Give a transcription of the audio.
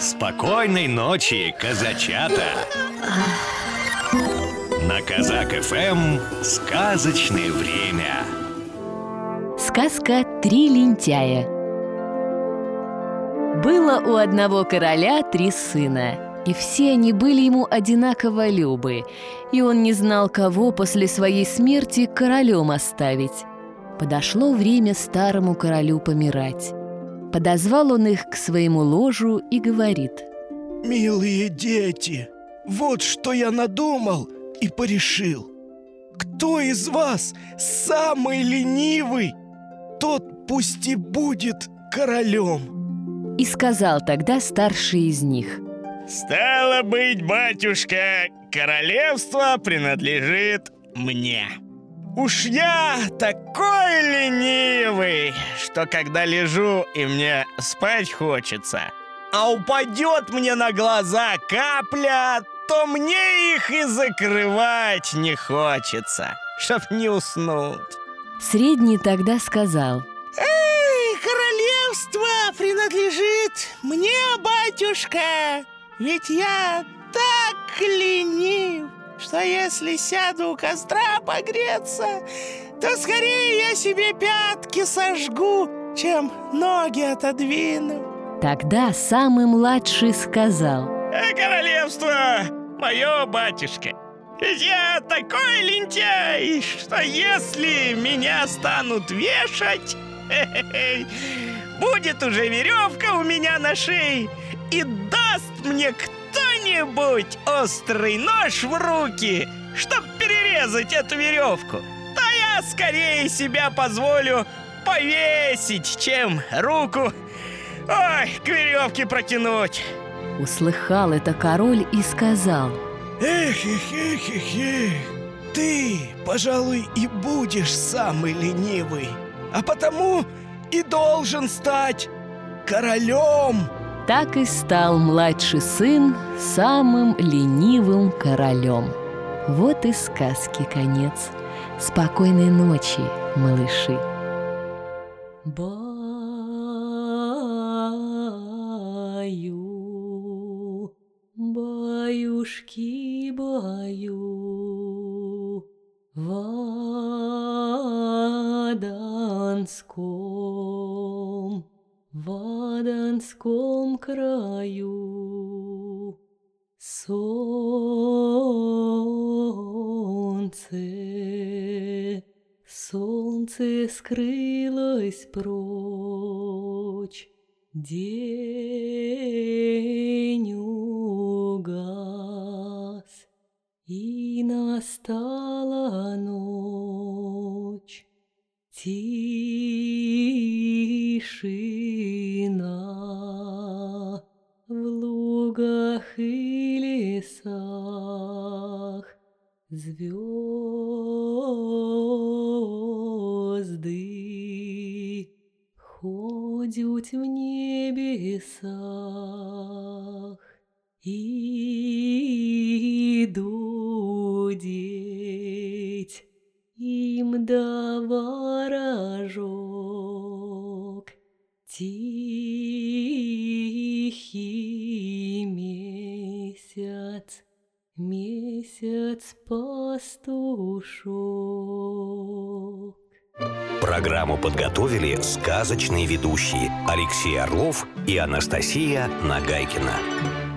Спокойной ночи, казачата! На Казак ФМ сказочное время. Сказка «Три лентяя» Было у одного короля три сына, и все они были ему одинаково любы, и он не знал, кого после своей смерти королем оставить. Подошло время старому королю помирать. Подозвал он их к своему ложу и говорит. Милые дети, вот что я надумал и порешил. Кто из вас самый ленивый, тот пусть и будет королем И сказал тогда старший из них. Стало быть, батюшка, королевство принадлежит мне Уж я такой ленивый, что когда лежу и мне спать хочется, а упадет мне на глаза капля, то мне их и закрывать не хочется, чтоб не уснуть. Средний тогда сказал Эй, королевство принадлежит мне, батюшка, ведь я так ленив что если сяду у костра погреться, то скорее я себе пятки сожгу, чем ноги отодвину. Тогда самый младший сказал э, Королевство мое, батюшка, ведь я такой лентяй, что если меня станут вешать, будет уже веревка у меня на шее, и даст мне кто кто-нибудь острый нож в руки, чтоб перерезать эту веревку, то я скорее себя позволю повесить, чем руку ой, к веревке протянуть. Услыхал это король и сказал. Эх, эх, эх, эх, эх Ты, пожалуй, и будешь самый ленивый А потому и должен стать королем так и стал младший сын самым ленивым королем. Вот и сказки конец. Спокойной ночи, малыши. Баю, баюшки, баю, в Аданском в Аданском краю солнце, солнце скрылось прочь, день угас, и настала ночь. Тишина в лугах и лесах Звезды ходят в небесах И дудеть им да ворожок, тихий месяц, месяц пастушок. Программу подготовили сказочные ведущие Алексей Орлов и Анастасия Нагайкина.